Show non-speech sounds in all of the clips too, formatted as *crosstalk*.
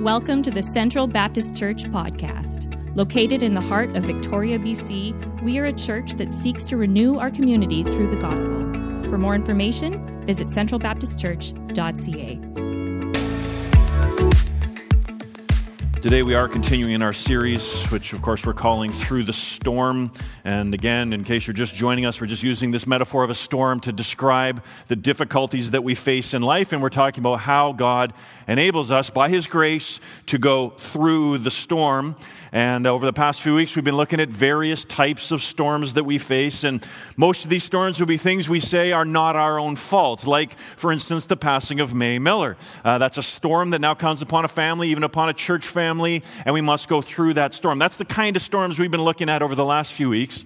Welcome to the Central Baptist Church podcast. Located in the heart of Victoria, BC, we are a church that seeks to renew our community through the gospel. For more information, visit centralbaptistchurch.ca. Today, we are continuing our series, which of course we're calling Through the Storm. And again, in case you're just joining us, we're just using this metaphor of a storm to describe the difficulties that we face in life. And we're talking about how God enables us, by His grace, to go through the storm. And over the past few weeks, we've been looking at various types of storms that we face. And most of these storms will be things we say are not our own fault. Like, for instance, the passing of May Miller. Uh, that's a storm that now comes upon a family, even upon a church family, and we must go through that storm. That's the kind of storms we've been looking at over the last few weeks.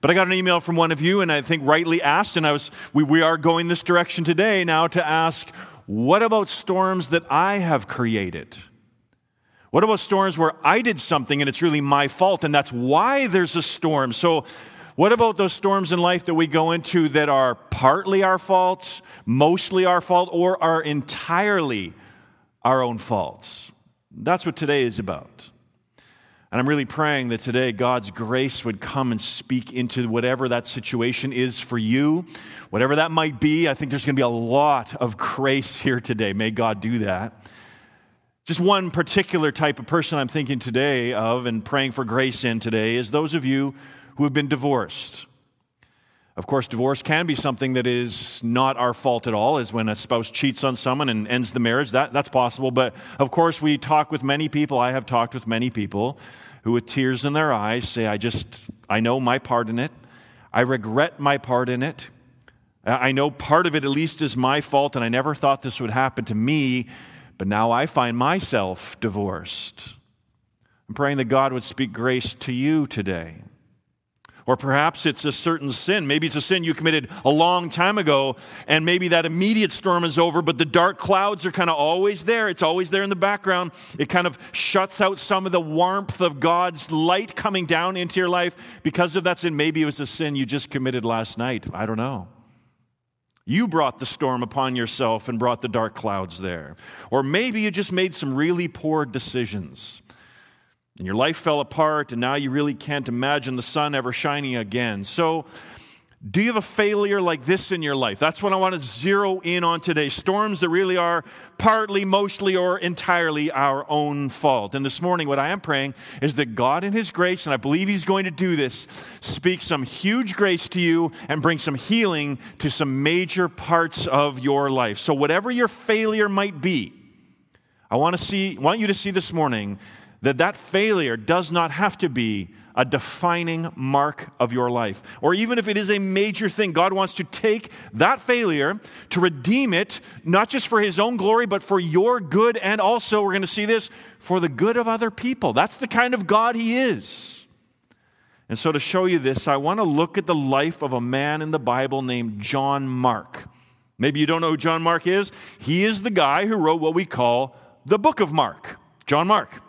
But I got an email from one of you, and I think rightly asked, and I was, we, we are going this direction today now to ask, what about storms that I have created? What about storms where I did something and it's really my fault and that's why there's a storm? So, what about those storms in life that we go into that are partly our faults, mostly our fault, or are entirely our own faults? That's what today is about. And I'm really praying that today God's grace would come and speak into whatever that situation is for you, whatever that might be. I think there's going to be a lot of grace here today. May God do that. Just one particular type of person I'm thinking today of and praying for grace in today is those of you who have been divorced. Of course, divorce can be something that is not our fault at all, as when a spouse cheats on someone and ends the marriage. That, that's possible. But of course, we talk with many people. I have talked with many people who, with tears in their eyes, say, I just, I know my part in it. I regret my part in it. I know part of it at least is my fault, and I never thought this would happen to me. But now I find myself divorced. I'm praying that God would speak grace to you today. Or perhaps it's a certain sin. Maybe it's a sin you committed a long time ago, and maybe that immediate storm is over, but the dark clouds are kind of always there. It's always there in the background. It kind of shuts out some of the warmth of God's light coming down into your life because of that sin. Maybe it was a sin you just committed last night. I don't know. You brought the storm upon yourself and brought the dark clouds there. Or maybe you just made some really poor decisions. And your life fell apart, and now you really can't imagine the sun ever shining again. So, do you have a failure like this in your life? That's what I want to zero in on today. Storms that really are partly, mostly, or entirely our own fault. And this morning, what I am praying is that God, in His grace, and I believe He's going to do this, speak some huge grace to you and bring some healing to some major parts of your life. So, whatever your failure might be, I want to see, want you to see this morning that that failure does not have to be a defining mark of your life. Or even if it is a major thing, God wants to take that failure to redeem it, not just for His own glory, but for your good, and also, we're going to see this, for the good of other people. That's the kind of God He is. And so, to show you this, I want to look at the life of a man in the Bible named John Mark. Maybe you don't know who John Mark is. He is the guy who wrote what we call the book of Mark. John Mark.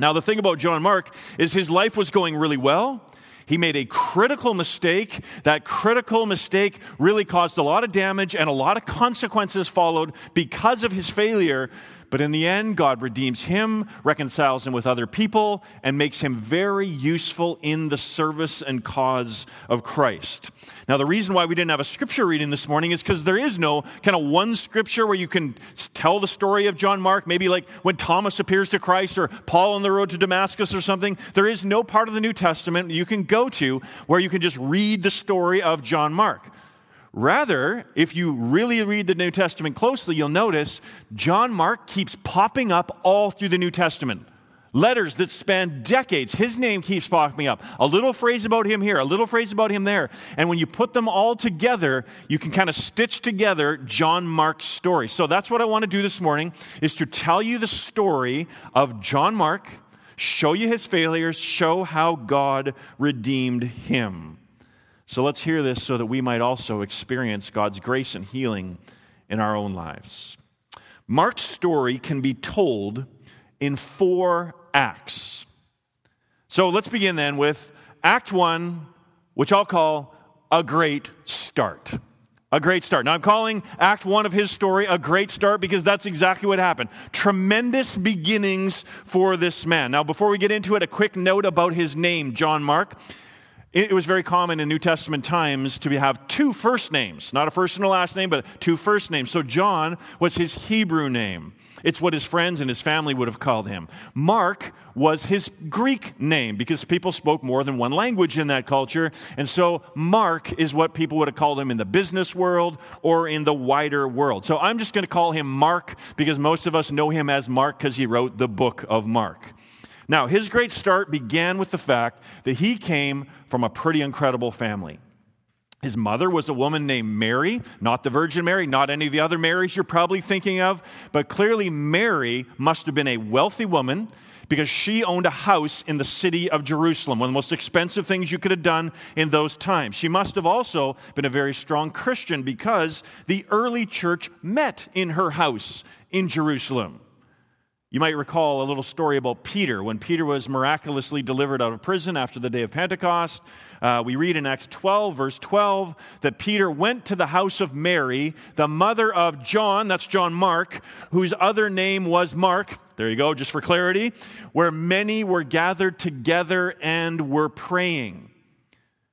Now, the thing about John Mark is his life was going really well. He made a critical mistake. That critical mistake really caused a lot of damage, and a lot of consequences followed because of his failure. But in the end, God redeems him, reconciles him with other people, and makes him very useful in the service and cause of Christ. Now, the reason why we didn't have a scripture reading this morning is because there is no kind of one scripture where you can tell the story of John Mark, maybe like when Thomas appears to Christ or Paul on the road to Damascus or something. There is no part of the New Testament you can go to where you can just read the story of John Mark. Rather, if you really read the New Testament closely, you'll notice John Mark keeps popping up all through the New Testament. Letters that span decades. His name keeps popping up. A little phrase about him here, a little phrase about him there. And when you put them all together, you can kind of stitch together John Mark's story. So that's what I want to do this morning is to tell you the story of John Mark, show you his failures, show how God redeemed him. So let's hear this so that we might also experience God's grace and healing in our own lives. Mark's story can be told in four acts. So let's begin then with Act One, which I'll call a great start. A great start. Now, I'm calling Act 1 of his story a great start because that's exactly what happened. Tremendous beginnings for this man. Now, before we get into it, a quick note about his name, John Mark. It was very common in New Testament times to have two first names, not a first and a last name, but two first names. So John was his Hebrew name. It's what his friends and his family would have called him. Mark was his Greek name because people spoke more than one language in that culture. And so Mark is what people would have called him in the business world or in the wider world. So I'm just going to call him Mark because most of us know him as Mark because he wrote the book of Mark. Now, his great start began with the fact that he came from a pretty incredible family. His mother was a woman named Mary, not the Virgin Mary, not any of the other Marys you're probably thinking of, but clearly Mary must have been a wealthy woman because she owned a house in the city of Jerusalem, one of the most expensive things you could have done in those times. She must have also been a very strong Christian because the early church met in her house in Jerusalem. You might recall a little story about Peter. When Peter was miraculously delivered out of prison after the day of Pentecost, uh, we read in Acts 12, verse 12, that Peter went to the house of Mary, the mother of John, that's John Mark, whose other name was Mark. There you go, just for clarity, where many were gathered together and were praying.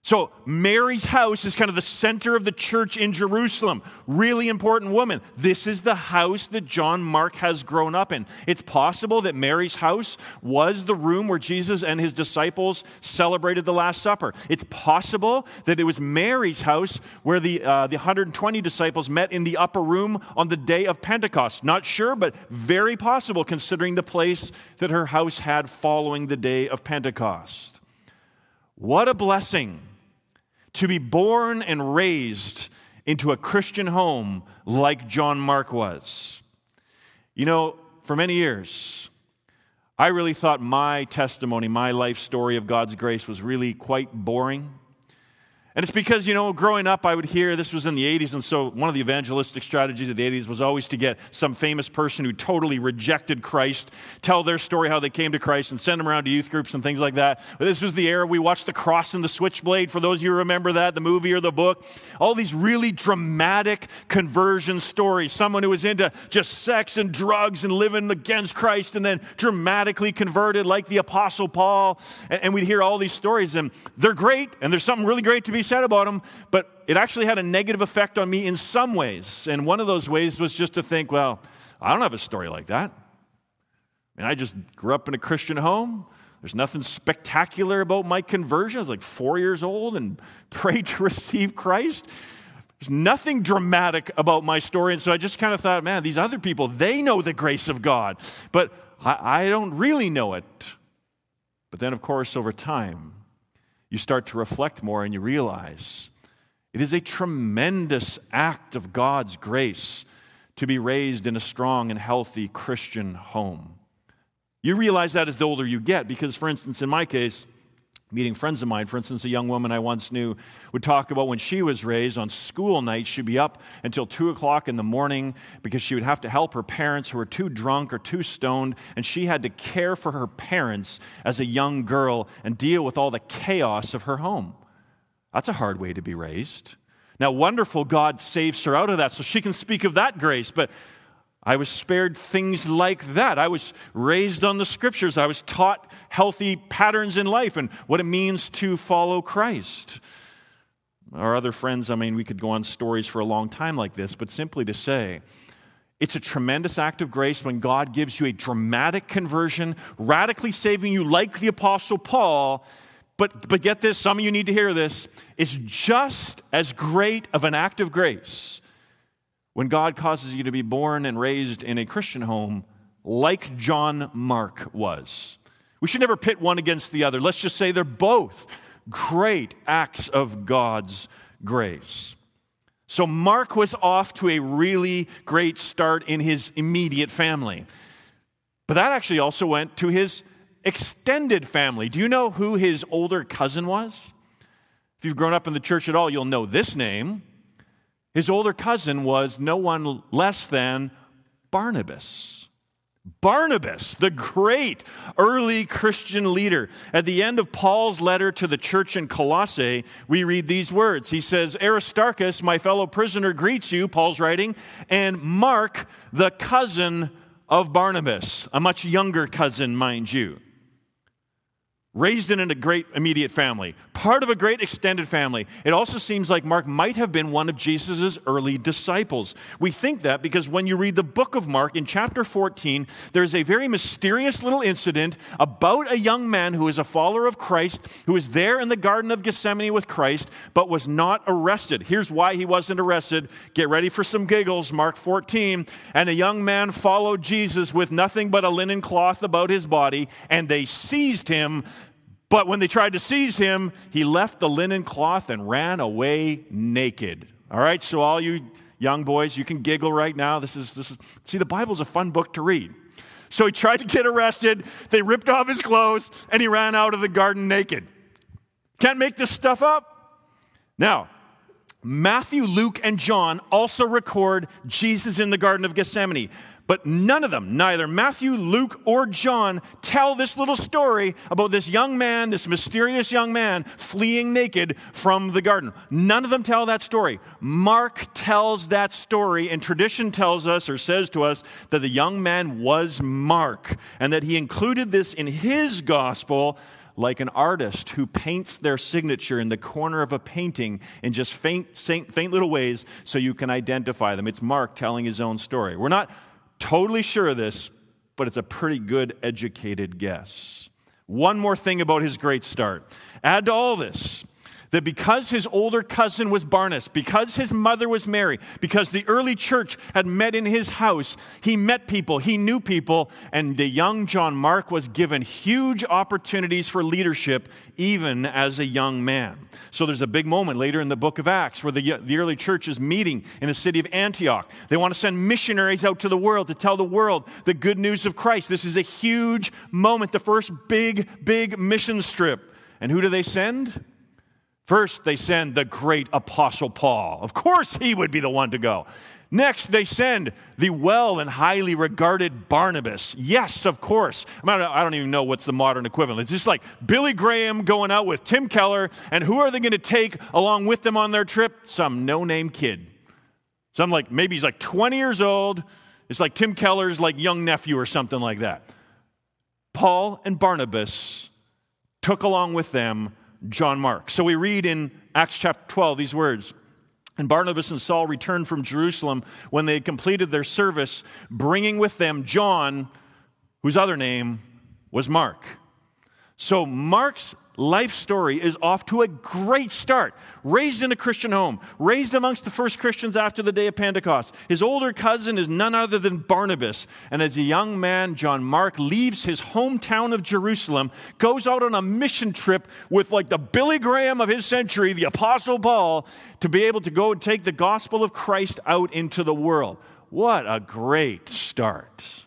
So, Mary's house is kind of the center of the church in Jerusalem. Really important woman. This is the house that John Mark has grown up in. It's possible that Mary's house was the room where Jesus and his disciples celebrated the Last Supper. It's possible that it was Mary's house where the, uh, the 120 disciples met in the upper room on the day of Pentecost. Not sure, but very possible considering the place that her house had following the day of Pentecost. What a blessing to be born and raised into a Christian home like John Mark was. You know, for many years, I really thought my testimony, my life story of God's grace was really quite boring. And it's because, you know, growing up, I would hear this was in the 80s, and so one of the evangelistic strategies of the 80s was always to get some famous person who totally rejected Christ, tell their story how they came to Christ, and send them around to youth groups and things like that. This was the era we watched The Cross and the Switchblade, for those of you who remember that, the movie or the book. All these really dramatic conversion stories. Someone who was into just sex and drugs and living against Christ and then dramatically converted, like the Apostle Paul. And, and we'd hear all these stories, and they're great, and there's something really great to be said about him, but it actually had a negative effect on me in some ways. And one of those ways was just to think, well, I don't have a story like that. I mean, I just grew up in a Christian home. There's nothing spectacular about my conversion. I was like four years old and *laughs* prayed to receive Christ. There's nothing dramatic about my story. And so I just kind of thought, man, these other people, they know the grace of God, but I, I don't really know it. But then, of course, over time, you start to reflect more and you realize it is a tremendous act of God's grace to be raised in a strong and healthy Christian home. You realize that as the older you get, because, for instance, in my case, meeting friends of mine. For instance, a young woman I once knew would talk about when she was raised on school nights, she'd be up until 2 o'clock in the morning because she would have to help her parents who were too drunk or too stoned, and she had to care for her parents as a young girl and deal with all the chaos of her home. That's a hard way to be raised. Now, wonderful, God saves her out of that, so she can speak of that grace, but I was spared things like that. I was raised on the scriptures. I was taught healthy patterns in life and what it means to follow Christ. Our other friends, I mean, we could go on stories for a long time like this, but simply to say, it's a tremendous act of grace when God gives you a dramatic conversion, radically saving you, like the Apostle Paul. But, but get this, some of you need to hear this. It's just as great of an act of grace when God causes you to be born and raised in a Christian home like John Mark was. We should never pit one against the other. Let's just say they're both great acts of God's grace. So, Mark was off to a really great start in his immediate family. But that actually also went to his extended family. Do you know who his older cousin was? If you've grown up in the church at all, you'll know this name. His older cousin was no one less than Barnabas. Barnabas, the great early Christian leader. At the end of Paul's letter to the church in Colossae, we read these words. He says, Aristarchus, my fellow prisoner, greets you, Paul's writing, and Mark, the cousin of Barnabas, a much younger cousin, mind you raised in a great immediate family, part of a great extended family. It also seems like Mark might have been one of Jesus' early disciples. We think that because when you read the book of Mark in chapter 14, there's a very mysterious little incident about a young man who is a follower of Christ, who is there in the Garden of Gethsemane with Christ, but was not arrested. Here's why he wasn't arrested. Get ready for some giggles, Mark 14. And a young man followed Jesus with nothing but a linen cloth about his body, and they seized him but when they tried to seize him, he left the linen cloth and ran away naked. All right, so all you young boys, you can giggle right now. This is, this is, see, the Bible's a fun book to read. So he tried to get arrested. They ripped off his clothes and he ran out of the garden naked. Can't make this stuff up. Now, Matthew, Luke, and John also record Jesus in the Garden of Gethsemane. But none of them, neither Matthew, Luke, or John, tell this little story about this young man, this mysterious young man, fleeing naked from the garden. None of them tell that story. Mark tells that story, and tradition tells us or says to us that the young man was Mark, and that he included this in his gospel like an artist who paints their signature in the corner of a painting in just faint, faint, faint little ways so you can identify them. It's Mark telling his own story. We're not totally sure of this, but it's a pretty good educated guess. One more thing about his great start. Add to all this that because his older cousin was Barnabas, because his mother was Mary, because the early church had met in his house, he met people, he knew people, and the young John Mark was given huge opportunities for leadership even as a young man. So there's a big moment later in the book of Acts where the, the early church is meeting in the city of Antioch. They want to send missionaries out to the world to tell the world the good news of Christ. This is a huge moment, the first big, big mission trip. And who do they send? First, they send the great Apostle Paul. Of course, he would be the one to go. Next, they send the well and highly regarded Barnabas. Yes, of course. I don't even know what's the modern equivalent. It's just like Billy Graham going out with Tim Keller, and who are they going to take along with them on their trip? Some no name kid. Some like, maybe he's like 20 years old. It's like Tim Keller's like young nephew or something like that. Paul and Barnabas took along with them John Mark. So we read in Acts chapter 12 these words. And Barnabas and Saul returned from Jerusalem when they had completed their service, bringing with them John, whose other name was Mark. So Mark's life story is off to a great start. Raised in a Christian home, raised amongst the first Christians after the day of Pentecost. His older cousin is none other than Barnabas. And as a young man, John Mark leaves his hometown of Jerusalem, goes out on a mission trip with like the Billy Graham of his century, the Apostle Paul, to be able to go and take the gospel of Christ out into the world. What a great start.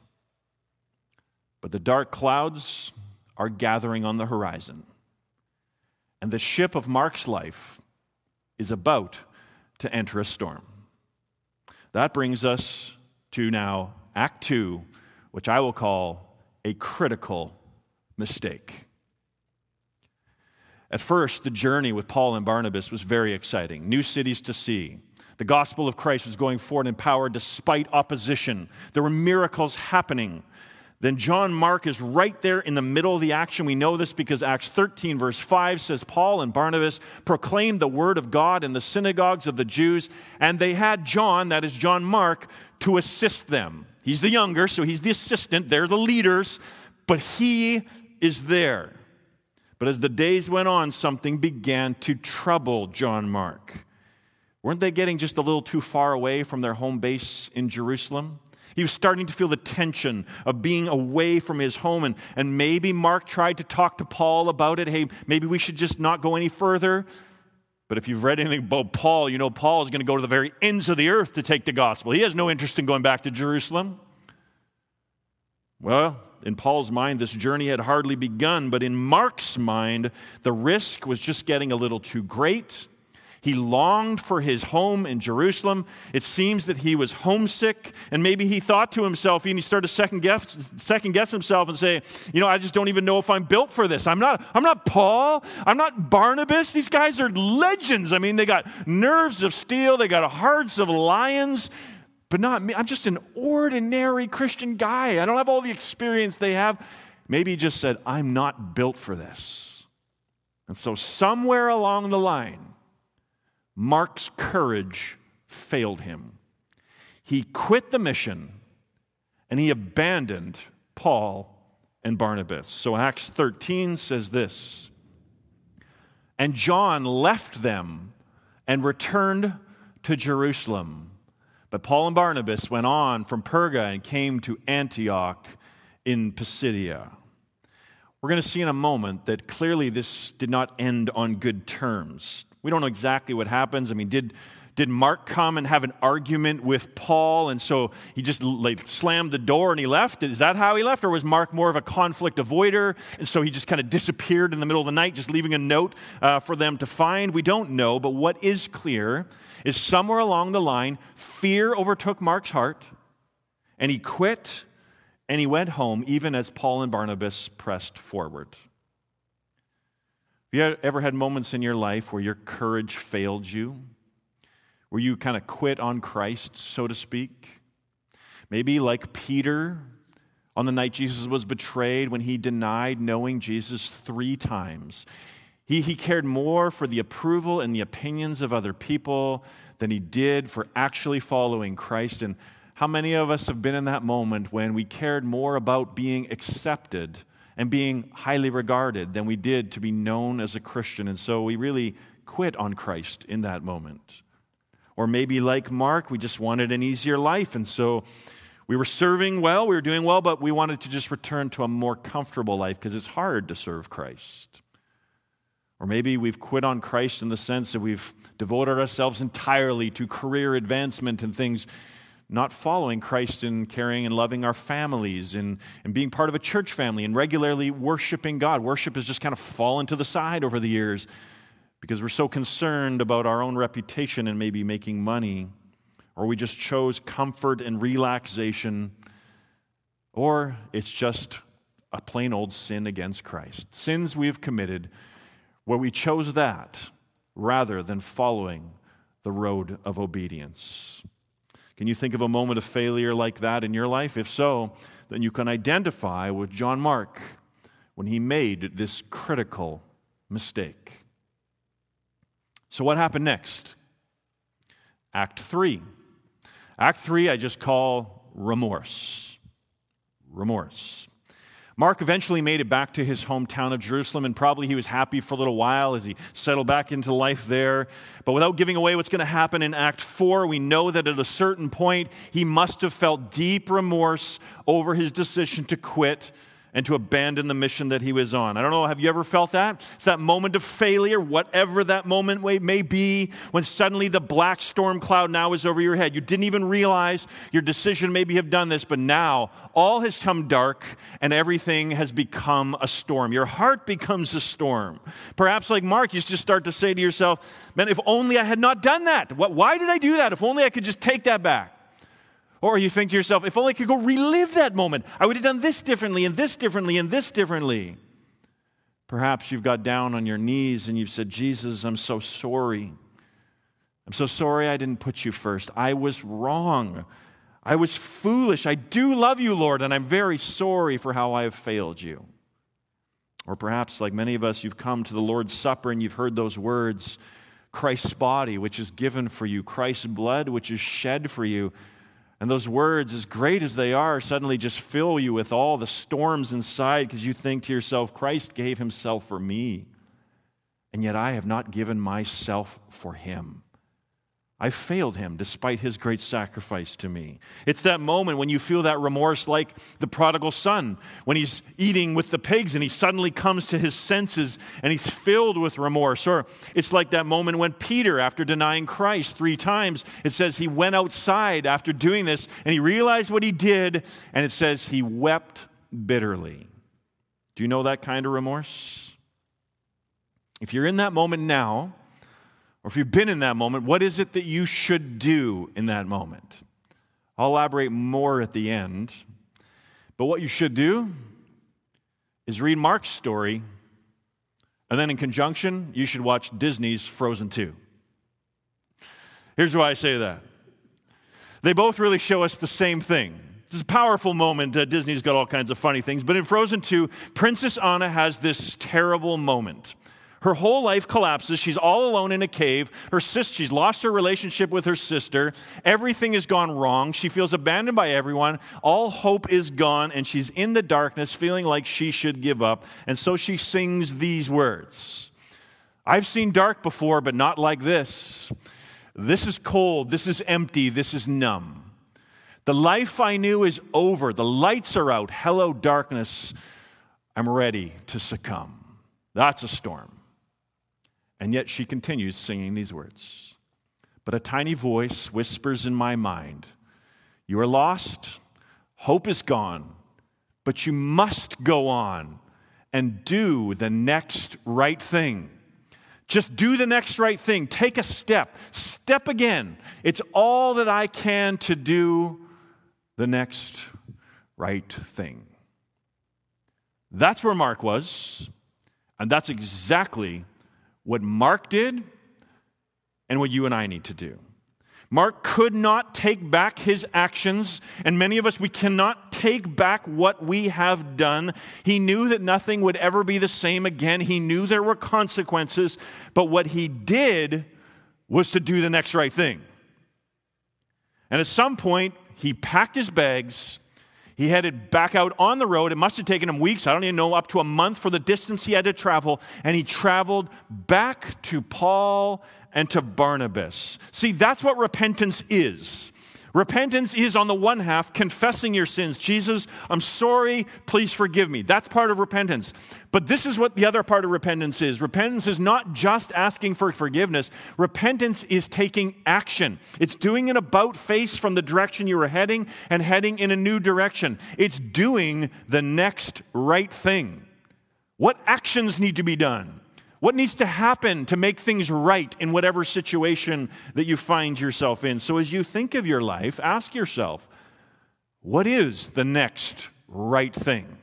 But the dark clouds are gathering on the horizon. And the ship of Mark's life is about to enter a storm. That brings us to now Act 2, which I will call a critical mistake. At first, the journey with Paul and Barnabas was very exciting. New cities to see. The gospel of Christ was going forward in power despite opposition. There were miracles happening then John Mark is right there in the middle of the action. We know this because Acts 13, verse 5 says, Paul and Barnabas proclaimed the word of God in the synagogues of the Jews, and they had John, that is John Mark, to assist them. He's the younger, so he's the assistant. They're the leaders, but he is there. But as the days went on, something began to trouble John Mark. Weren't they getting just a little too far away from their home base in Jerusalem? He was starting to feel the tension of being away from his home. And, and maybe Mark tried to talk to Paul about it. Hey, maybe we should just not go any further. But if you've read anything about Paul, you know Paul is going to go to the very ends of the earth to take the gospel. He has no interest in going back to Jerusalem. Well, in Paul's mind, this journey had hardly begun, but in Mark's mind, the risk was just getting a little too great. He longed for his home in Jerusalem. It seems that he was homesick, and maybe he thought to himself, and he started to second guess, second guess himself and say, You know, I just don't even know if I'm built for this. I'm not, I'm not Paul. I'm not Barnabas. These guys are legends. I mean, they got nerves of steel, they got hearts of lions, but not me. I'm just an ordinary Christian guy. I don't have all the experience they have. Maybe he just said, I'm not built for this. And so, somewhere along the line, Mark's courage failed him. He quit the mission and he abandoned Paul and Barnabas. So Acts 13 says this And John left them and returned to Jerusalem. But Paul and Barnabas went on from Perga and came to Antioch in Pisidia. We're going to see in a moment that clearly this did not end on good terms. We don't know exactly what happens. I mean, did, did Mark come and have an argument with Paul and so he just like slammed the door and he left? Is that how he left? Or was Mark more of a conflict avoider and so he just kind of disappeared in the middle of the night, just leaving a note uh, for them to find? We don't know, but what is clear is somewhere along the line, fear overtook Mark's heart and he quit and he went home even as Paul and Barnabas pressed forward. Have you ever had moments in your life where your courage failed you? Where you kind of quit on Christ, so to speak? Maybe like Peter on the night Jesus was betrayed when he denied knowing Jesus three times. He, he cared more for the approval and the opinions of other people than he did for actually following Christ. And how many of us have been in that moment when we cared more about being accepted and being highly regarded than we did to be known as a Christian. And so we really quit on Christ in that moment. Or maybe, like Mark, we just wanted an easier life. And so we were serving well, we were doing well, but we wanted to just return to a more comfortable life because it's hard to serve Christ. Or maybe we've quit on Christ in the sense that we've devoted ourselves entirely to career advancement and things not following Christ and caring and loving our families and, and being part of a church family and regularly worshiping God. Worship has just kind of fallen to the side over the years because we're so concerned about our own reputation and maybe making money, or we just chose comfort and relaxation, or it's just a plain old sin against Christ. Sins we have committed where we chose that rather than following the road of obedience. Can you think of a moment of failure like that in your life? If so, then you can identify with John Mark when he made this critical mistake. So, what happened next? Act 3. Act 3, I just call remorse. Remorse. Mark eventually made it back to his hometown of Jerusalem, and probably he was happy for a little while as he settled back into life there. But without giving away what's going to happen in Act 4, we know that at a certain point he must have felt deep remorse over his decision to quit and to abandon the mission that he was on. I don't know, have you ever felt that? It's that moment of failure, whatever that moment may be, when suddenly the black storm cloud now is over your head. You didn't even realize your decision maybe have done this, but now all has come dark and everything has become a storm. Your heart becomes a storm. Perhaps like Mark, you just start to say to yourself, man, if only I had not done that. Why did I do that? If only I could just take that back. Or you think to yourself, if only I could go relive that moment, I would have done this differently and this differently and this differently. Perhaps you've got down on your knees and you've said, Jesus, I'm so sorry. I'm so sorry I didn't put you first. I was wrong. I was foolish. I do love you, Lord, and I'm very sorry for how I have failed you. Or perhaps, like many of us, you've come to the Lord's Supper and you've heard those words Christ's body, which is given for you, Christ's blood, which is shed for you. And those words, as great as they are, suddenly just fill you with all the storms inside because you think to yourself, Christ gave himself for me, and yet I have not given myself for him. I failed him despite his great sacrifice to me. It's that moment when you feel that remorse, like the prodigal son, when he's eating with the pigs and he suddenly comes to his senses and he's filled with remorse. Or it's like that moment when Peter, after denying Christ three times, it says he went outside after doing this and he realized what he did, and it says he wept bitterly. Do you know that kind of remorse? If you're in that moment now, Or if you've been in that moment, what is it that you should do in that moment? I'll elaborate more at the end. But what you should do is read Mark's story, and then in conjunction, you should watch Disney's Frozen 2. Here's why I say that they both really show us the same thing. It's a powerful moment. Uh, Disney's got all kinds of funny things. But in Frozen 2, Princess Anna has this terrible moment. Her whole life collapses. She's all alone in a cave. Her sister, she's lost her relationship with her sister. Everything has gone wrong. She feels abandoned by everyone. All hope is gone, and she's in the darkness, feeling like she should give up. And so she sings these words I've seen dark before, but not like this. This is cold. This is empty. This is numb. The life I knew is over. The lights are out. Hello, darkness. I'm ready to succumb. That's a storm. And yet she continues singing these words. But a tiny voice whispers in my mind You are lost, hope is gone, but you must go on and do the next right thing. Just do the next right thing. Take a step. Step again. It's all that I can to do the next right thing. That's where Mark was, and that's exactly what Mark did and what you and I need to do. Mark could not take back his actions, and many of us, we cannot take back what we have done. He knew that nothing would ever be the same again. He knew there were consequences, but what he did was to do the next right thing. And at some point, he packed his bags he headed back out on the road. It must have taken him weeks, I don't even know, up to a month for the distance he had to travel. And he traveled back to Paul and to Barnabas. See, that's what repentance is. Repentance is, on the one half, confessing your sins. Jesus, I'm sorry, please forgive me. That's part of repentance. But this is what the other part of repentance is repentance is not just asking for forgiveness, repentance is taking action. It's doing an about face from the direction you were heading and heading in a new direction. It's doing the next right thing. What actions need to be done? What needs to happen to make things right in whatever situation that you find yourself in? So, as you think of your life, ask yourself, what is the next right thing?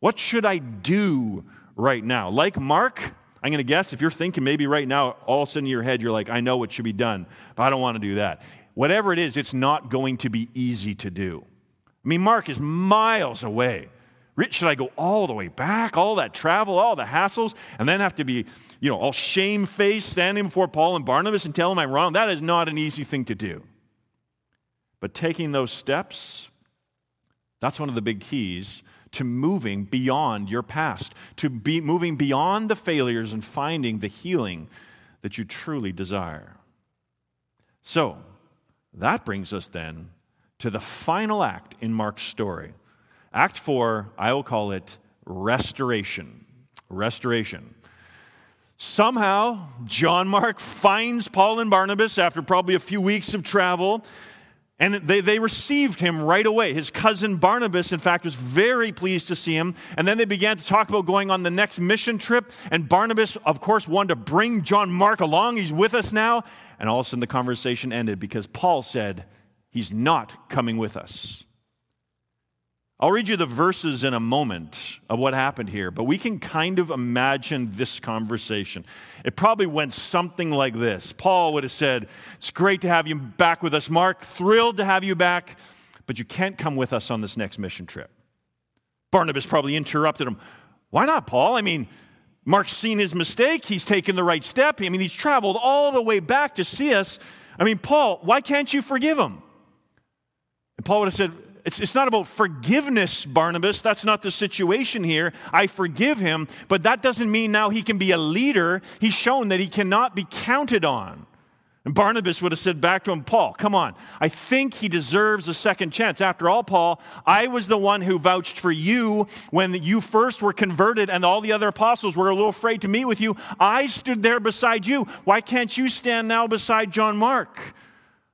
What should I do right now? Like Mark, I'm going to guess if you're thinking maybe right now, all of a sudden in your head, you're like, I know what should be done, but I don't want to do that. Whatever it is, it's not going to be easy to do. I mean, Mark is miles away. Rich, should I go all the way back, all that travel, all the hassles, and then have to be, you know, all shame-faced standing before Paul and Barnabas and tell them I'm wrong? That is not an easy thing to do. But taking those steps, that's one of the big keys to moving beyond your past, to be moving beyond the failures and finding the healing that you truly desire. So, that brings us then to the final act in Mark's story. Act four, I will call it restoration. Restoration. Somehow, John Mark finds Paul and Barnabas after probably a few weeks of travel, and they, they received him right away. His cousin Barnabas, in fact, was very pleased to see him. And then they began to talk about going on the next mission trip. And Barnabas, of course, wanted to bring John Mark along. He's with us now. And all of a sudden, the conversation ended because Paul said, He's not coming with us. I'll read you the verses in a moment of what happened here, but we can kind of imagine this conversation. It probably went something like this Paul would have said, It's great to have you back with us, Mark. Thrilled to have you back, but you can't come with us on this next mission trip. Barnabas probably interrupted him. Why not, Paul? I mean, Mark's seen his mistake. He's taken the right step. I mean, he's traveled all the way back to see us. I mean, Paul, why can't you forgive him? And Paul would have said, it's, it's not about forgiveness, Barnabas. That's not the situation here. I forgive him, but that doesn't mean now he can be a leader. He's shown that he cannot be counted on. And Barnabas would have said back to him, Paul, come on. I think he deserves a second chance. After all, Paul, I was the one who vouched for you when you first were converted and all the other apostles were a little afraid to meet with you. I stood there beside you. Why can't you stand now beside John Mark?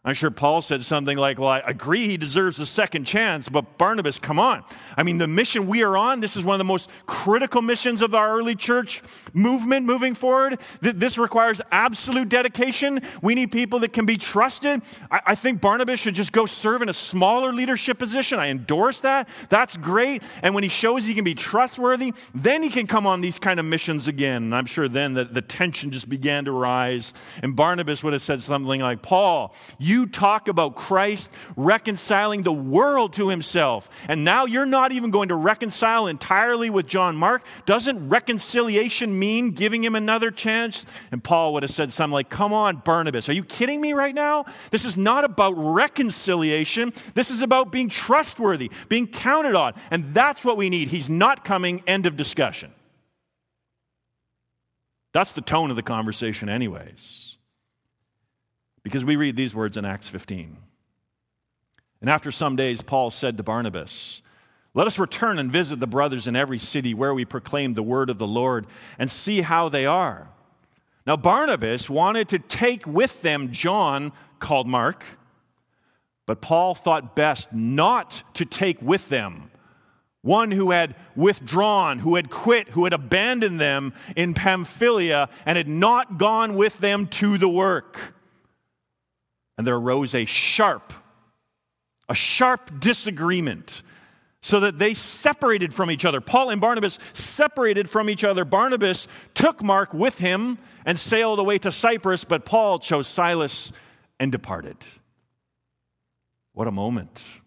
I'm sure Paul said something like, Well, I agree he deserves a second chance, but Barnabas, come on. I mean, the mission we are on, this is one of the most critical missions of our early church movement moving forward. This requires absolute dedication. We need people that can be trusted. I think Barnabas should just go serve in a smaller leadership position. I endorse that. That's great. And when he shows he can be trustworthy, then he can come on these kind of missions again. And I'm sure then the, the tension just began to rise. And Barnabas would have said something like, Paul, you you talk about Christ reconciling the world to himself, and now you're not even going to reconcile entirely with John Mark. Doesn't reconciliation mean giving him another chance? And Paul would have said something like, Come on, Barnabas, are you kidding me right now? This is not about reconciliation. This is about being trustworthy, being counted on. And that's what we need. He's not coming, end of discussion. That's the tone of the conversation, anyways. Because we read these words in Acts 15. And after some days, Paul said to Barnabas, Let us return and visit the brothers in every city where we proclaim the word of the Lord and see how they are. Now, Barnabas wanted to take with them John, called Mark, but Paul thought best not to take with them one who had withdrawn, who had quit, who had abandoned them in Pamphylia and had not gone with them to the work and there arose a sharp, a sharp disagreement so that they separated from each other. Paul and Barnabas separated from each other. Barnabas took Mark with him and sailed away to Cyprus, but Paul chose Silas and departed. What a moment.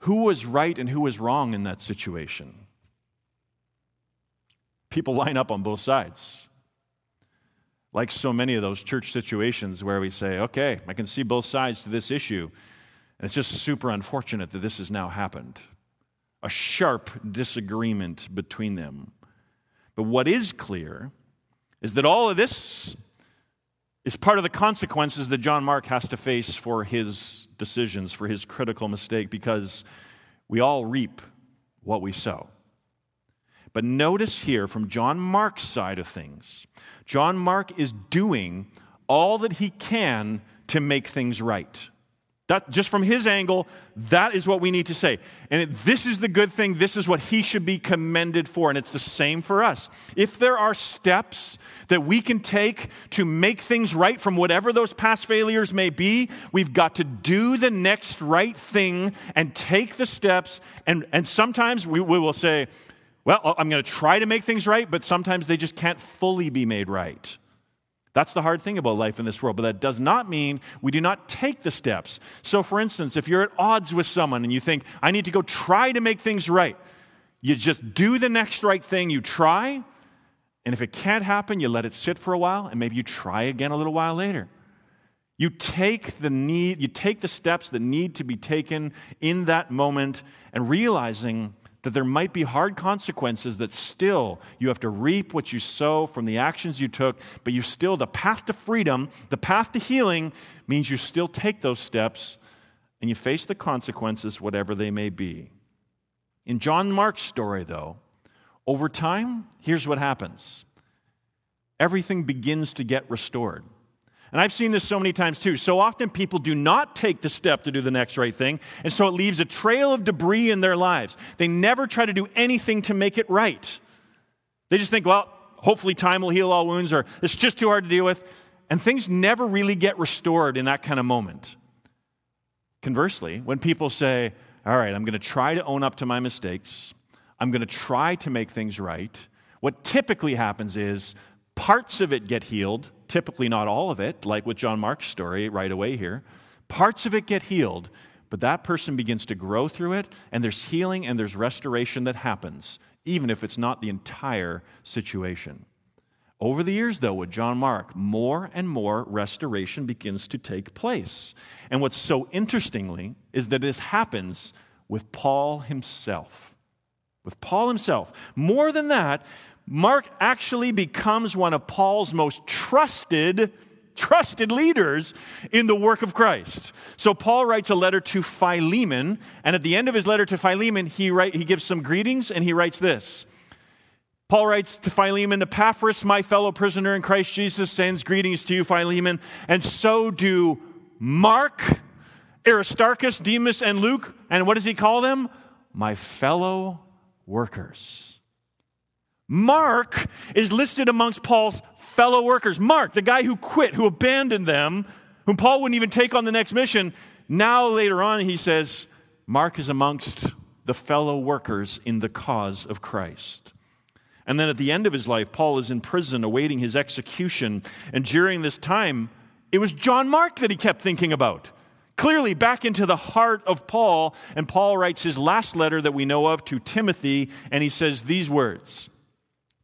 Who was right and who was wrong in that situation? People line up on both sides like so many of those church situations where we say, okay, I can see both sides to this issue. And it's just super unfortunate that this has now happened. A sharp disagreement between them. But what is clear is that all of this is part of the consequences that John Mark has to face for his decisions, for his critical mistake, because we all reap what we sow. But notice here from John Mark's side of things, John Mark is doing all that he can to make things right. That, just from his angle, that is what we need to say. And it, this is the good thing. This is what he should be commended for. And it's the same for us. If there are steps that we can take to make things right from whatever those past failures may be, we've got to do the next right thing and take the steps. And, and sometimes we, we will say, well, I'm going to try to make things right, but sometimes they just can't fully be made right. That's the hard thing about life in this world, but that does not mean we do not take the steps. So, for instance, if you're at odds with someone and you think, I need to go try to make things right, you just do the next right thing, you try, and if it can't happen, you let it sit for a while, and maybe you try again a little while later. You take the need, you take the steps that need to be taken in that moment, and realizing that there might be hard consequences that still you have to reap what you sow from the actions you took, but you still, the path to freedom, the path to healing means you still take those steps and you face the consequences, whatever they may be. In John Mark's story, though, over time, here's what happens everything begins to get restored. And I've seen this so many times too. So often people do not take the step to do the next right thing, and so it leaves a trail of debris in their lives. They never try to do anything to make it right. They just think, well, hopefully time will heal all wounds, or it's just too hard to deal with. And things never really get restored in that kind of moment. Conversely, when people say, all right, I'm going to try to own up to my mistakes, I'm going to try to make things right, what typically happens is parts of it get healed typically not all of it, like with John Mark's story right away here. Parts of it get healed, but that person begins to grow through it, and there's healing and there's restoration that happens, even if it's not the entire situation. Over the years, though, with John Mark, more and more restoration begins to take place. And what's so interestingly is that this happens with Paul himself. With Paul himself. More than that, Mark actually becomes one of Paul's most trusted trusted leaders in the work of Christ. So Paul writes a letter to Philemon, and at the end of his letter to Philemon, he, write, he gives some greetings and he writes this Paul writes to Philemon, Epaphras, my fellow prisoner in Christ Jesus, sends greetings to you, Philemon, and so do Mark, Aristarchus, Demas, and Luke. And what does he call them? My fellow workers. Mark is listed amongst Paul's fellow workers. Mark, the guy who quit, who abandoned them, whom Paul wouldn't even take on the next mission. Now, later on, he says, Mark is amongst the fellow workers in the cause of Christ. And then at the end of his life, Paul is in prison awaiting his execution. And during this time, it was John Mark that he kept thinking about. Clearly, back into the heart of Paul. And Paul writes his last letter that we know of to Timothy, and he says these words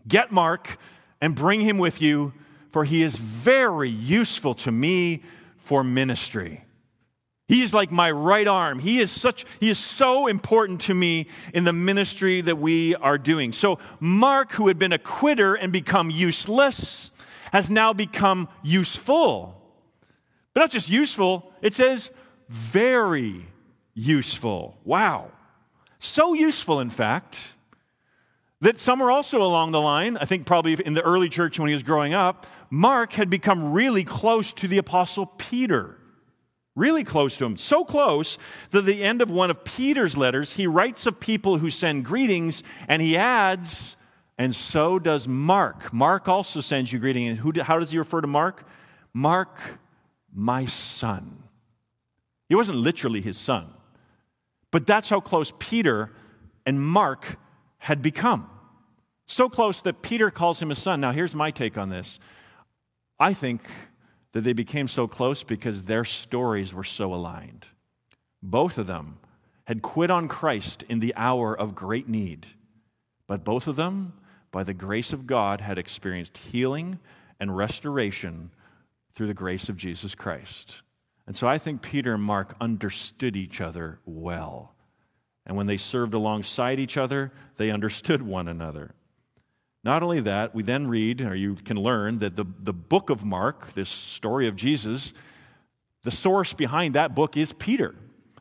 Get Mark and bring him with you, for he is very useful to me for ministry. He is like my right arm. He is such he is so important to me in the ministry that we are doing. So Mark who had been a quitter and become useless has now become useful. But not just useful, it says very useful. Wow. So useful in fact that somewhere also along the line, I think probably in the early church when he was growing up, Mark had become really close to the apostle Peter. Really close to him. So close that at the end of one of Peter's letters, he writes of people who send greetings and he adds, and so does Mark. Mark also sends you greetings. Who, how does he refer to Mark? Mark, my son. He wasn't literally his son, but that's how close Peter and Mark had become. So close that Peter calls him a son. Now, here's my take on this. I think that they became so close because their stories were so aligned. Both of them had quit on Christ in the hour of great need, but both of them, by the grace of God, had experienced healing and restoration through the grace of Jesus Christ. And so I think Peter and Mark understood each other well. And when they served alongside each other, they understood one another. Not only that, we then read, or you can learn, that the, the book of Mark, this story of Jesus, the source behind that book is Peter.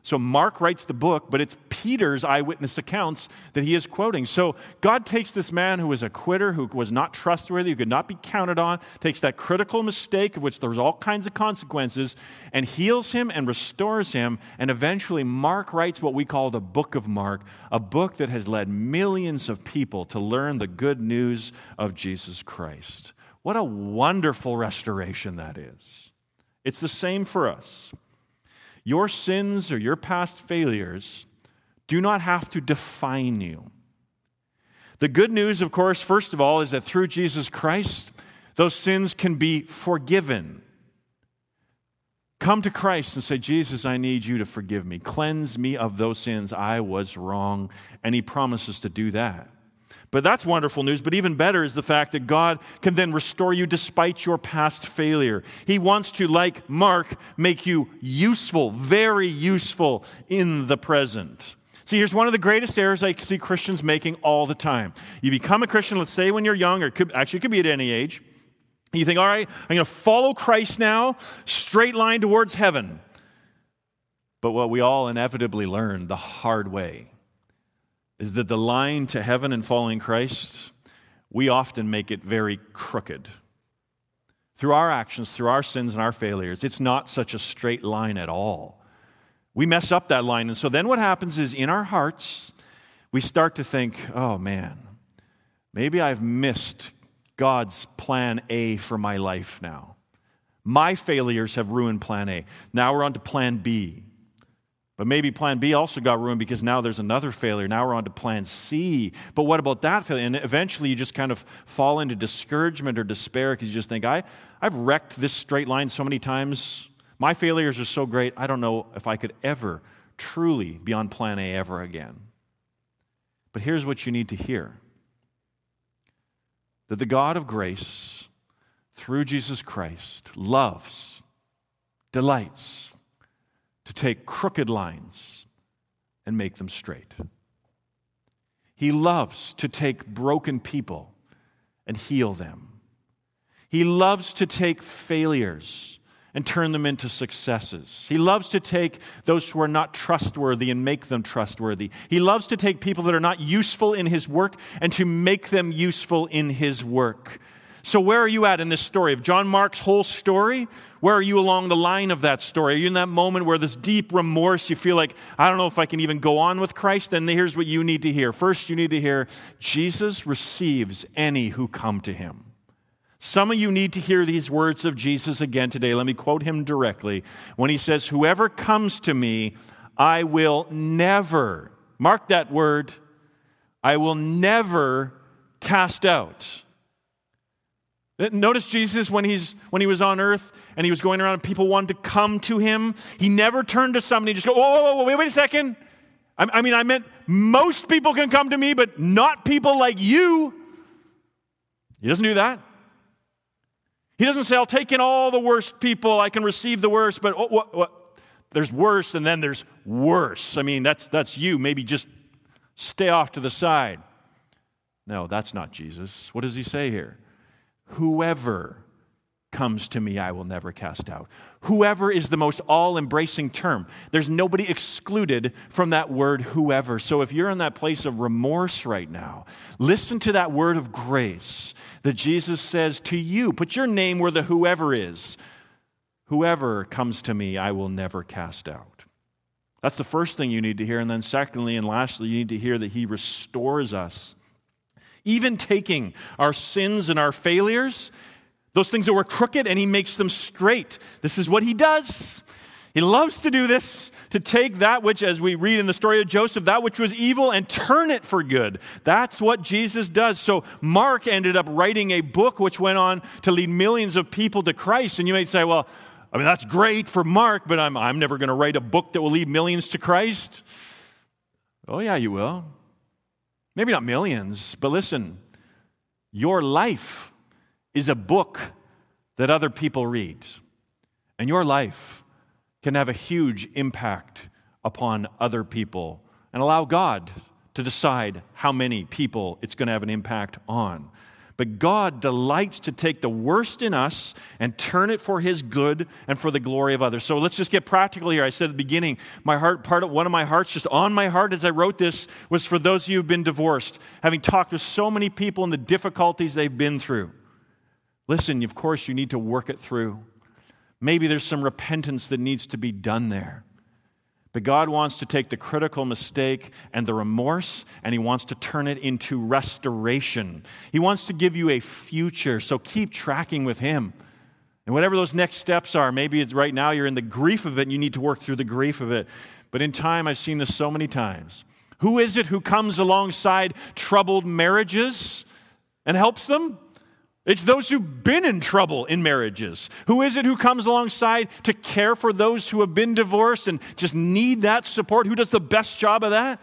So Mark writes the book, but it's Peter's eyewitness accounts that he is quoting. So God takes this man who was a quitter, who was not trustworthy, who could not be counted on, takes that critical mistake of which there's all kinds of consequences, and heals him and restores him. And eventually, Mark writes what we call the book of Mark, a book that has led millions of people to learn the good news of Jesus Christ. What a wonderful restoration that is. It's the same for us. Your sins or your past failures do not have to define you. The good news, of course, first of all, is that through Jesus Christ, those sins can be forgiven. Come to Christ and say, Jesus, I need you to forgive me. Cleanse me of those sins. I was wrong. And He promises to do that. But that's wonderful news. But even better is the fact that God can then restore you despite your past failure. He wants to, like Mark, make you useful, very useful in the present. See, here's one of the greatest errors I see Christians making all the time. You become a Christian, let's say when you're young, or could, actually it could be at any age. You think, all right, I'm going to follow Christ now, straight line towards heaven. But what we all inevitably learn the hard way is that the line to heaven and following Christ, we often make it very crooked. Through our actions, through our sins and our failures, it's not such a straight line at all. We mess up that line. And so then what happens is in our hearts, we start to think, oh man, maybe I've missed God's plan A for my life now. My failures have ruined plan A. Now we're on to plan B. But maybe plan B also got ruined because now there's another failure. Now we're on to plan C. But what about that failure? And eventually you just kind of fall into discouragement or despair because you just think, I, I've wrecked this straight line so many times. My failures are so great, I don't know if I could ever truly be on plan A ever again. But here's what you need to hear that the God of grace, through Jesus Christ, loves, delights, to take crooked lines and make them straight. He loves to take broken people and heal them. He loves to take failures and turn them into successes. He loves to take those who are not trustworthy and make them trustworthy. He loves to take people that are not useful in his work and to make them useful in his work. So, where are you at in this story? Of John Mark's whole story, where are you along the line of that story? Are you in that moment where this deep remorse, you feel like, I don't know if I can even go on with Christ? And here's what you need to hear. First, you need to hear Jesus receives any who come to him. Some of you need to hear these words of Jesus again today. Let me quote him directly when he says, Whoever comes to me, I will never, mark that word, I will never cast out. Notice Jesus when, he's, when he was on earth and he was going around and people wanted to come to him. He never turned to somebody and just go, whoa, whoa, whoa, wait, wait a second. I, I mean, I meant most people can come to me, but not people like you. He doesn't do that. He doesn't say, I'll take in all the worst people, I can receive the worst, but what, what, what? there's worse and then there's worse. I mean, that's, that's you. Maybe just stay off to the side. No, that's not Jesus. What does he say here? Whoever comes to me, I will never cast out. Whoever is the most all embracing term. There's nobody excluded from that word, whoever. So if you're in that place of remorse right now, listen to that word of grace that Jesus says to you. Put your name where the whoever is. Whoever comes to me, I will never cast out. That's the first thing you need to hear. And then, secondly and lastly, you need to hear that He restores us even taking our sins and our failures, those things that were crooked, and he makes them straight. This is what he does. He loves to do this, to take that which, as we read in the story of Joseph, that which was evil and turn it for good. That's what Jesus does. So Mark ended up writing a book which went on to lead millions of people to Christ. And you may say, well, I mean, that's great for Mark, but I'm, I'm never going to write a book that will lead millions to Christ. Oh, yeah, you will. Maybe not millions, but listen, your life is a book that other people read. And your life can have a huge impact upon other people and allow God to decide how many people it's going to have an impact on. But God delights to take the worst in us and turn it for his good and for the glory of others. So let's just get practical here. I said at the beginning, my heart, part of one of my hearts, just on my heart as I wrote this, was for those of you who've been divorced, having talked with so many people and the difficulties they've been through. Listen, of course, you need to work it through. Maybe there's some repentance that needs to be done there. But God wants to take the critical mistake and the remorse and He wants to turn it into restoration. He wants to give you a future, so keep tracking with Him. And whatever those next steps are, maybe it's right now you're in the grief of it and you need to work through the grief of it. But in time, I've seen this so many times. Who is it who comes alongside troubled marriages and helps them? It's those who've been in trouble in marriages. Who is it who comes alongside to care for those who have been divorced and just need that support? Who does the best job of that?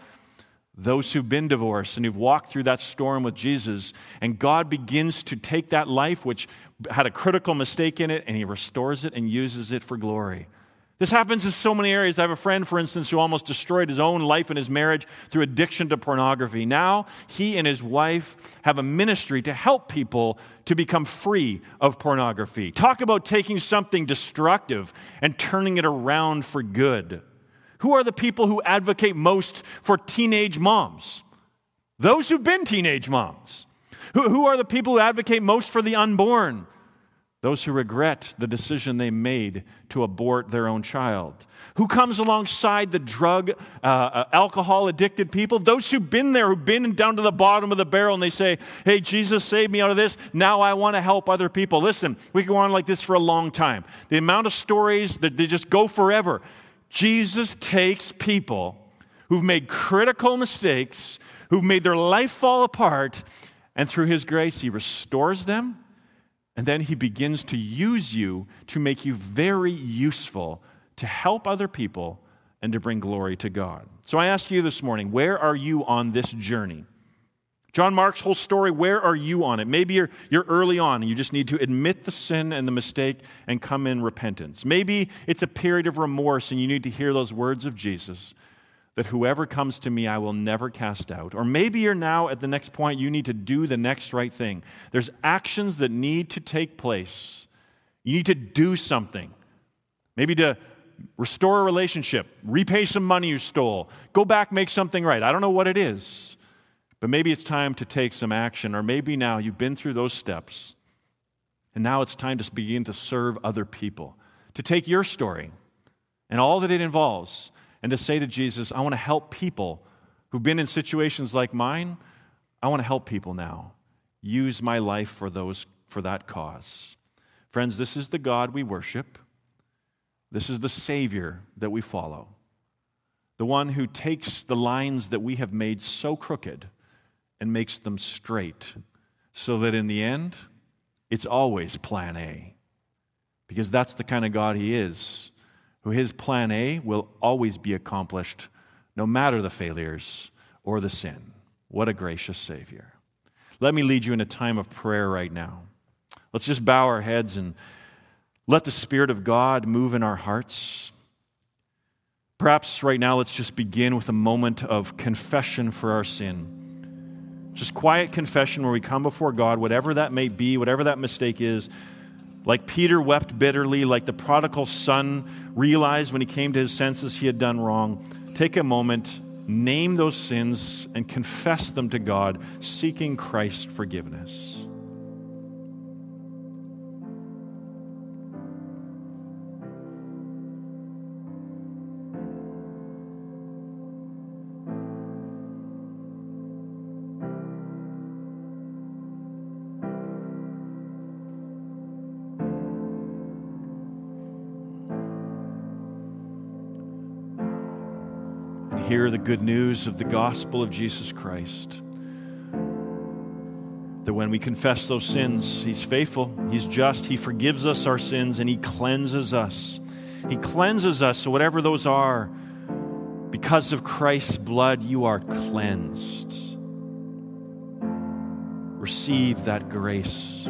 Those who've been divorced and who've walked through that storm with Jesus. And God begins to take that life, which had a critical mistake in it, and He restores it and uses it for glory. This happens in so many areas. I have a friend, for instance, who almost destroyed his own life and his marriage through addiction to pornography. Now, he and his wife have a ministry to help people to become free of pornography. Talk about taking something destructive and turning it around for good. Who are the people who advocate most for teenage moms? Those who've been teenage moms. Who, who are the people who advocate most for the unborn? Those who regret the decision they made to abort their own child. Who comes alongside the drug, uh, uh, alcohol addicted people? Those who've been there, who've been down to the bottom of the barrel, and they say, Hey, Jesus saved me out of this. Now I want to help other people. Listen, we can go on like this for a long time. The amount of stories that they just go forever. Jesus takes people who've made critical mistakes, who've made their life fall apart, and through his grace, he restores them and then he begins to use you to make you very useful to help other people and to bring glory to God. So I ask you this morning, where are you on this journey? John Mark's whole story, where are you on it? Maybe you're, you're early on and you just need to admit the sin and the mistake and come in repentance. Maybe it's a period of remorse and you need to hear those words of Jesus that whoever comes to me, I will never cast out. Or maybe you're now at the next point, you need to do the next right thing. There's actions that need to take place. You need to do something Maybe to restore a relationship, repay some money you stole, go back, make something right. I don't know what it is, but maybe it's time to take some action, or maybe now you've been through those steps, and now it's time to begin to serve other people, to take your story and all that it involves, and to say to Jesus, I want to help people who've been in situations like mine. I want to help people now. Use my life for those for that cause. Friends, this is the God we worship. This is the Savior that we follow. The one who takes the lines that we have made so crooked and makes them straight, so that in the end, it's always plan A. Because that's the kind of God He is, who His plan A will always be accomplished, no matter the failures or the sin. What a gracious Savior. Let me lead you in a time of prayer right now. Let's just bow our heads and let the Spirit of God move in our hearts. Perhaps right now, let's just begin with a moment of confession for our sin. Just quiet confession where we come before God, whatever that may be, whatever that mistake is. Like Peter wept bitterly, like the prodigal son realized when he came to his senses he had done wrong. Take a moment, name those sins, and confess them to God, seeking Christ's forgiveness. Hear the good news of the gospel of Jesus Christ. That when we confess those sins, He's faithful, He's just, He forgives us our sins, and He cleanses us. He cleanses us, so whatever those are, because of Christ's blood, you are cleansed. Receive that grace.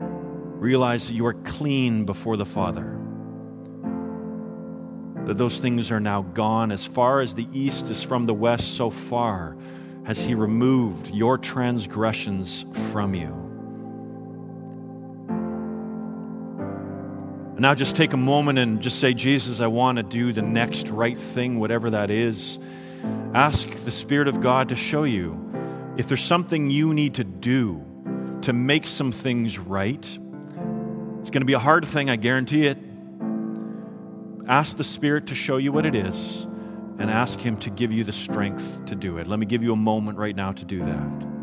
Realize that you are clean before the Father that those things are now gone. As far as the east is from the west, so far has He removed your transgressions from you. Now just take a moment and just say, Jesus, I want to do the next right thing, whatever that is. Ask the Spirit of God to show you if there's something you need to do to make some things right. It's going to be a hard thing, I guarantee it. Ask the Spirit to show you what it is and ask Him to give you the strength to do it. Let me give you a moment right now to do that.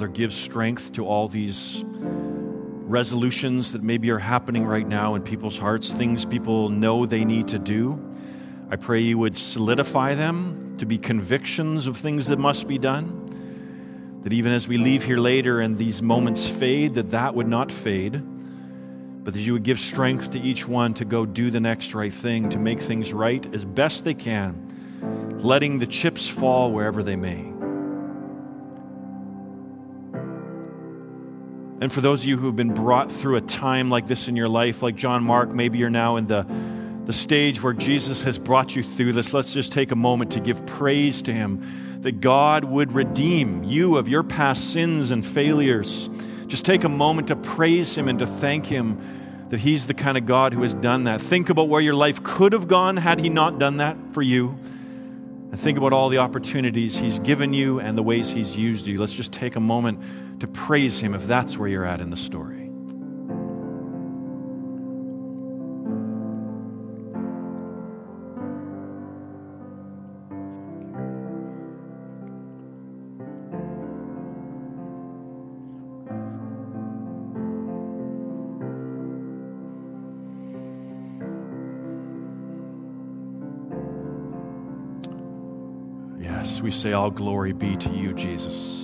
Father, give strength to all these resolutions that maybe are happening right now in people's hearts, things people know they need to do. I pray you would solidify them to be convictions of things that must be done. That even as we leave here later and these moments fade, that that would not fade, but that you would give strength to each one to go do the next right thing, to make things right as best they can, letting the chips fall wherever they may. And for those of you who have been brought through a time like this in your life, like John Mark, maybe you're now in the, the stage where Jesus has brought you through this. Let's just take a moment to give praise to Him that God would redeem you of your past sins and failures. Just take a moment to praise Him and to thank Him that He's the kind of God who has done that. Think about where your life could have gone had He not done that for you. And think about all the opportunities He's given you and the ways He's used you. Let's just take a moment to praise Him if that's where you're at in the story. Yes, we say, All glory be to you, Jesus.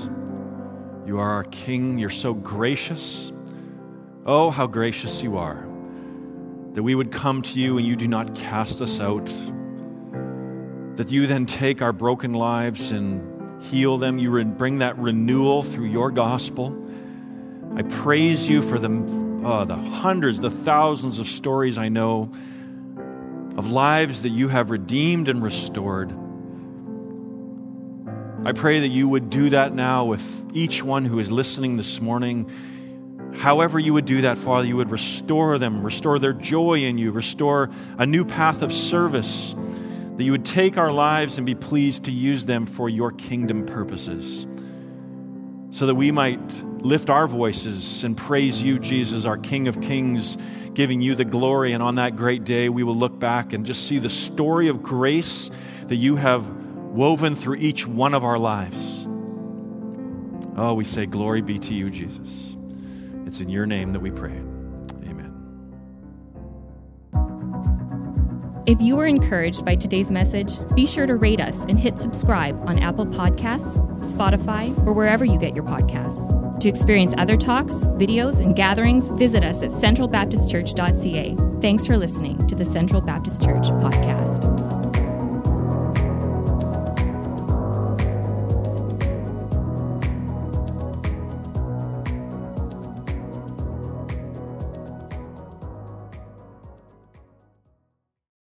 You are our King. You're so gracious. Oh, how gracious you are. that we would come to you and you do not cast us out. That you then take our broken lives and heal them. You bring that renewal through your gospel. I praise you for the, uh, the hundreds, the thousands of stories I know of lives that you have redeemed and restored. I pray that you would do that now with each one who is listening this morning However, you would do that, Father, you would restore them, restore their joy in you, restore a new path of service, that you would take our lives and be pleased to use them for your kingdom purposes, so that we might lift our voices and praise you, Jesus, our King of Kings, giving you the glory. And on that great day, we will look back and just see the story of grace that you have woven through each one of our lives. Oh, we say, Glory be to you, Jesus. It's in your name that we pray. Amen. If you were encouraged by today's message, be sure to rate us and hit subscribe on Apple Podcasts, Spotify, or wherever you get your podcasts. To experience other talks, videos, and gatherings, visit us at centralbaptistchurch.ca. Thanks for listening to the Central Baptist Church podcast.